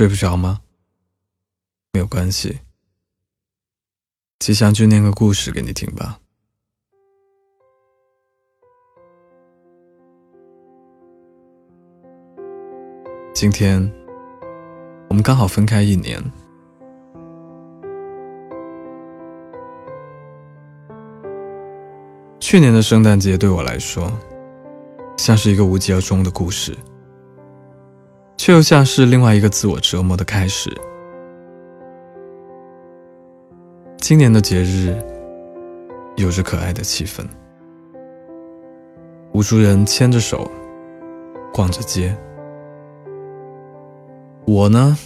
睡不着吗？没有关系，吉祥就念个故事给你听吧。今天我们刚好分开一年。去年的圣诞节对我来说，像是一个无疾而终的故事，却又像是另外一个自我折磨的开始。今年的节日有着可爱的气氛，无数人牵着手逛着街。我呢，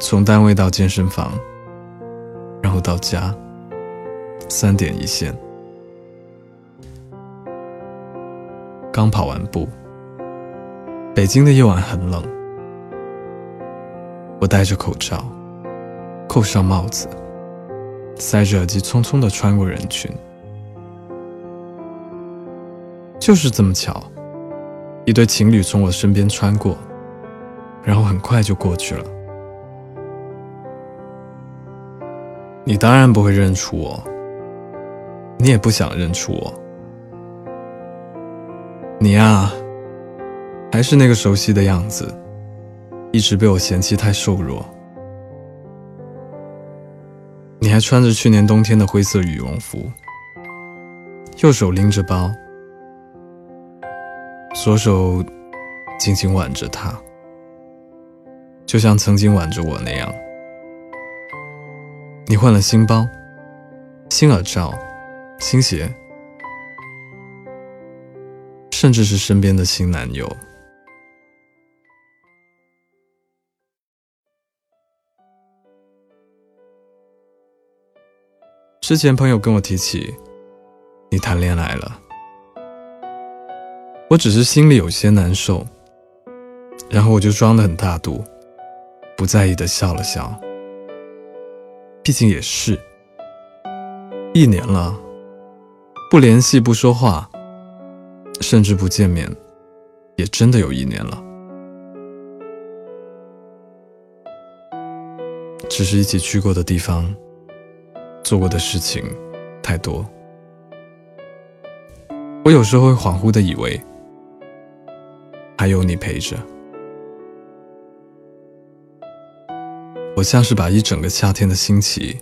从单位到健身房，然后到家，三点一线。刚跑完步，北京的夜晚很冷，我戴着口罩，扣上帽子，塞着耳机，匆匆的穿过人群。就是这么巧，一对情侣从我身边穿过。然后很快就过去了。你当然不会认出我，你也不想认出我。你呀，还是那个熟悉的样子，一直被我嫌弃太瘦弱。你还穿着去年冬天的灰色羽绒服，右手拎着包，左手紧紧挽着它。就像曾经挽着我那样，你换了新包、新耳罩、新鞋，甚至是身边的新男友。之前朋友跟我提起你谈恋爱了，我只是心里有些难受，然后我就装得很大度。不在意的笑了笑，毕竟也是一年了，不联系不说话，甚至不见面，也真的有一年了。只是一起去过的地方，做过的事情太多，我有时候会恍惚的以为，还有你陪着。我像是把一整个夏天的心情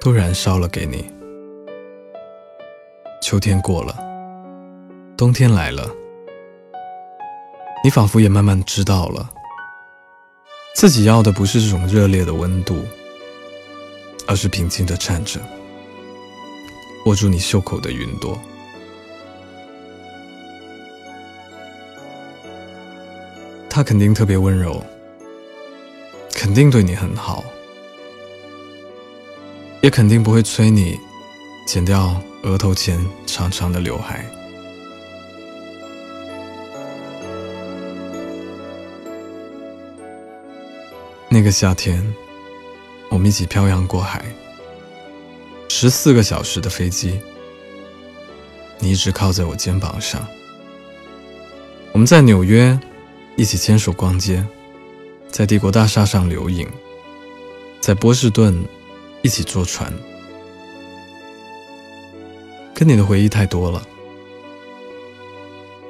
都燃烧了给你。秋天过了，冬天来了，你仿佛也慢慢知道了，自己要的不是这种热烈的温度，而是平静的站着，握住你袖口的云朵。他肯定特别温柔。肯定对你很好，也肯定不会催你剪掉额头前长长的刘海。那个夏天，我们一起漂洋过海，十四个小时的飞机，你一直靠在我肩膀上。我们在纽约一起牵手逛街。在帝国大厦上留影，在波士顿一起坐船，跟你的回忆太多了。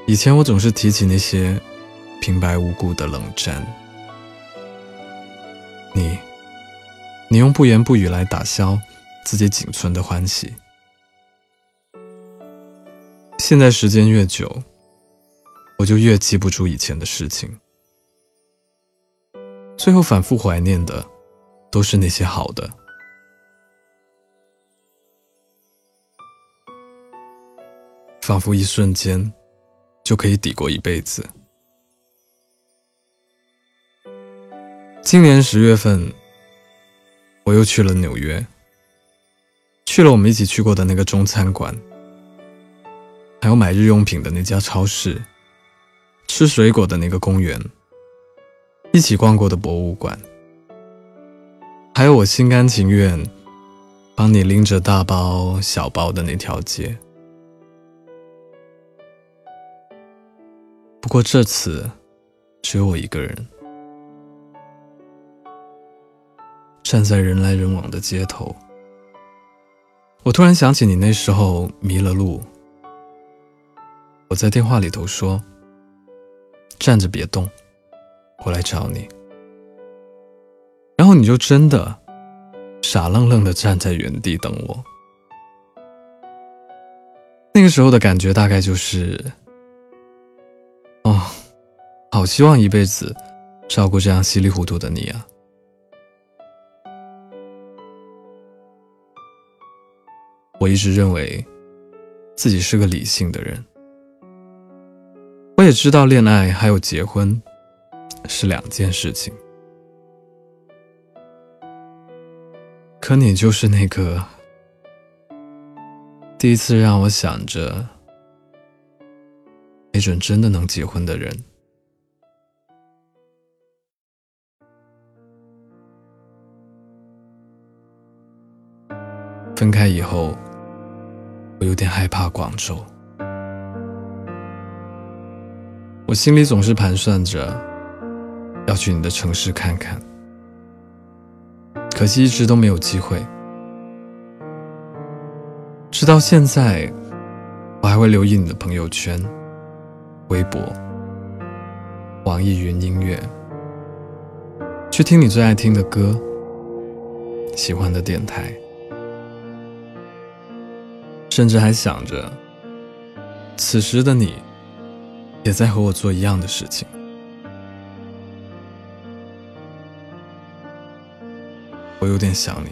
以前我总是提起那些平白无故的冷战，你用不言不语来打消自己仅存的欢喜。现在时间越久，我就越记不住以前的事情。最后反复怀念的，都是那些好的，仿佛一瞬间就可以抵过一辈子。今年十月份，我又去了纽约，去了我们一起去过的那个中餐馆，还有买日用品的那家超市，吃水果的那个公园。一起逛过的博物馆，还有我心甘情愿帮你拎着大包小包的那条街。不过这次只有我一个人，站在人来人往的街头，我突然想起你那时候迷了路。我在电话里头说：“站着别动，我来找你。”然后你就真的傻愣愣的站在原地等我。那个时候的感觉大概就是：哦，好希望一辈子照顾这样稀里糊涂的你啊。我一直认为自己是个理性的人，我也知道恋爱还有结婚是两件事情，可你就是那个第一次让我想着没准真的能结婚的人。分开以后。我有点害怕广州，我心里总是盘算着要去你的城市看看，可惜一直都没有机会。直到现在，我还会留意你的朋友圈、微博、网易云音乐，去听你最爱听的歌、喜欢的电台。甚至还想着，此时的你，也在和我做一样的事情。我有点想你，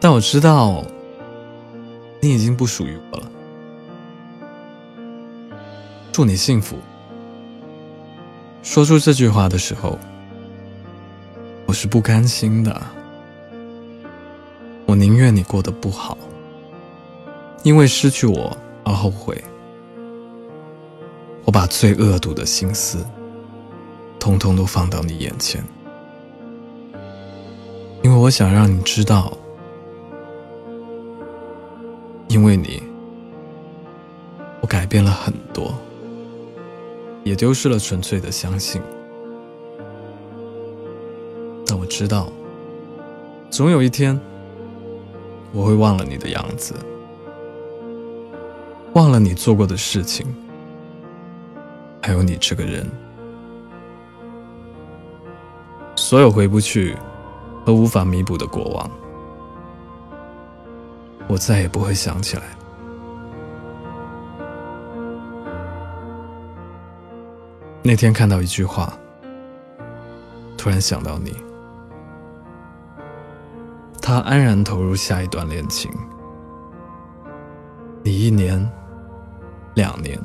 但我知道，你已经不属于我了。祝你幸福。说出这句话的时候，我是不甘心的。我宁愿你过得不好。因为失去我而后悔，我把最恶毒的心思，通通都放到你眼前，因为我想让你知道，因为你，我改变了很多，也丢失了纯粹的相信，但我知道，总有一天，我会忘了你的样子。你做过的事情，还有你这个人，所有回不去和无法弥补的过往，我再也不会想起来。那天看到一句话，突然想到你，他安然投入下一段恋情，你一年。两年，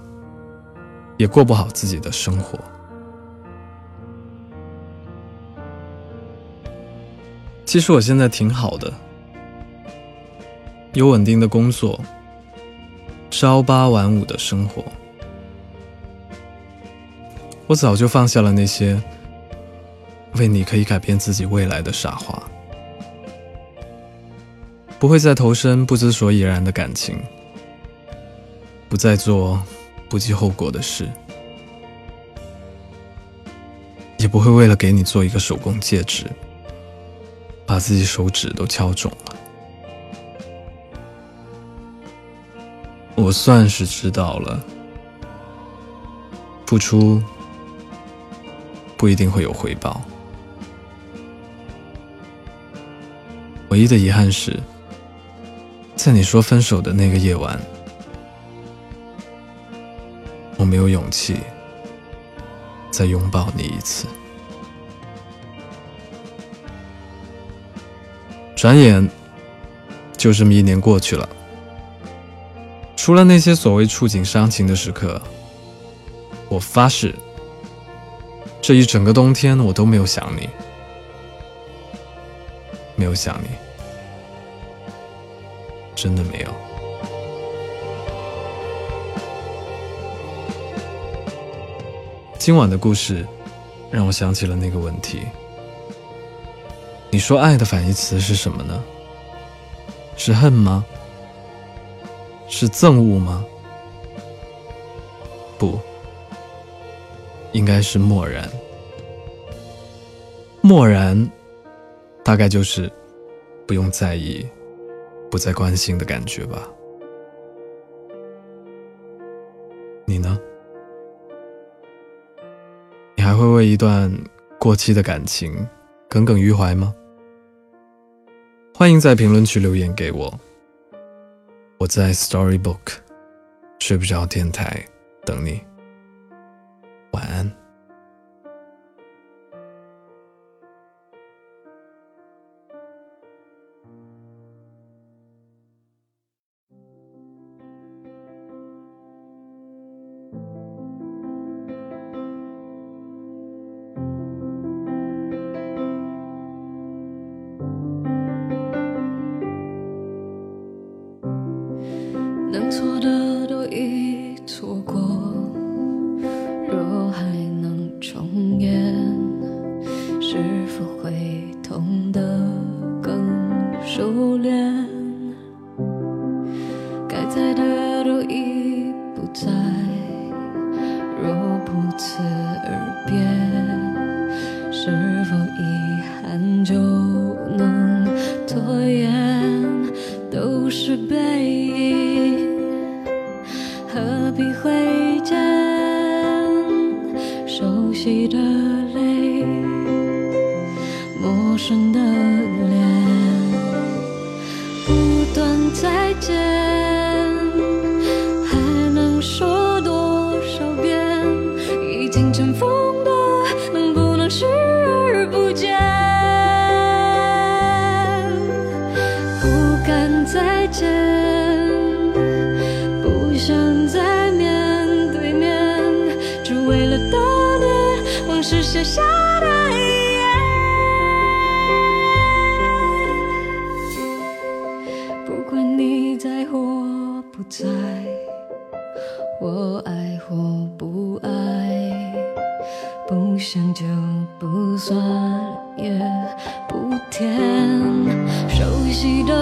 也过不好自己的生活。其实我现在挺好的，有稳定的工作，朝八晚五的生活。我早就放下了那些为你可以改变自己未来的傻话，不会再投身不知所以然的感情。不再做不计后果的事，也不会为了给你做一个手工戒指，把自己手指都敲肿了。我算是知道了，付出不一定会有回报。唯一的遗憾是，在你说分手的那个夜晚。我没有勇气再拥抱你一次。转眼就这么一年过去了，除了那些所谓触景伤情的时刻，我发誓，这一整个冬天我都没有想你，没有想你，真的没有。今晚的故事让我想起了那个问题。你说爱的反义词是什么呢？是恨吗？是憎恶吗？不，应该是漠然。漠然大概就是不用在意、不再关心的感觉吧。你呢？会为一段过期的感情耿耿于怀吗？欢迎在评论区留言给我。我在 Storybook 睡不着电台等你。晚安。错的都已错过，若还能重演，是否会痛得更熟练？该在的都已不在，若不辞而别，是否遗憾就能拖延？都是背。何必挥剑？熟悉的泪，陌生的下的遗言。不管你在或不在，我爱或不爱，不想就不算，也不甜。熟悉的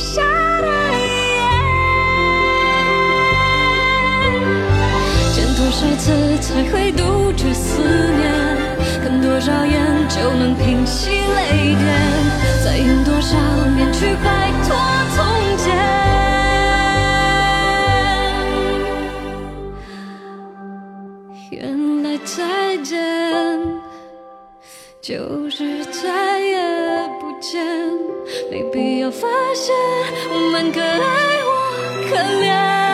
少次才会杜绝思念？看多少眼就能平息泪点？再用多少年去摆脱从前？原来再见就是再。没必要发现我们可爱或可怜。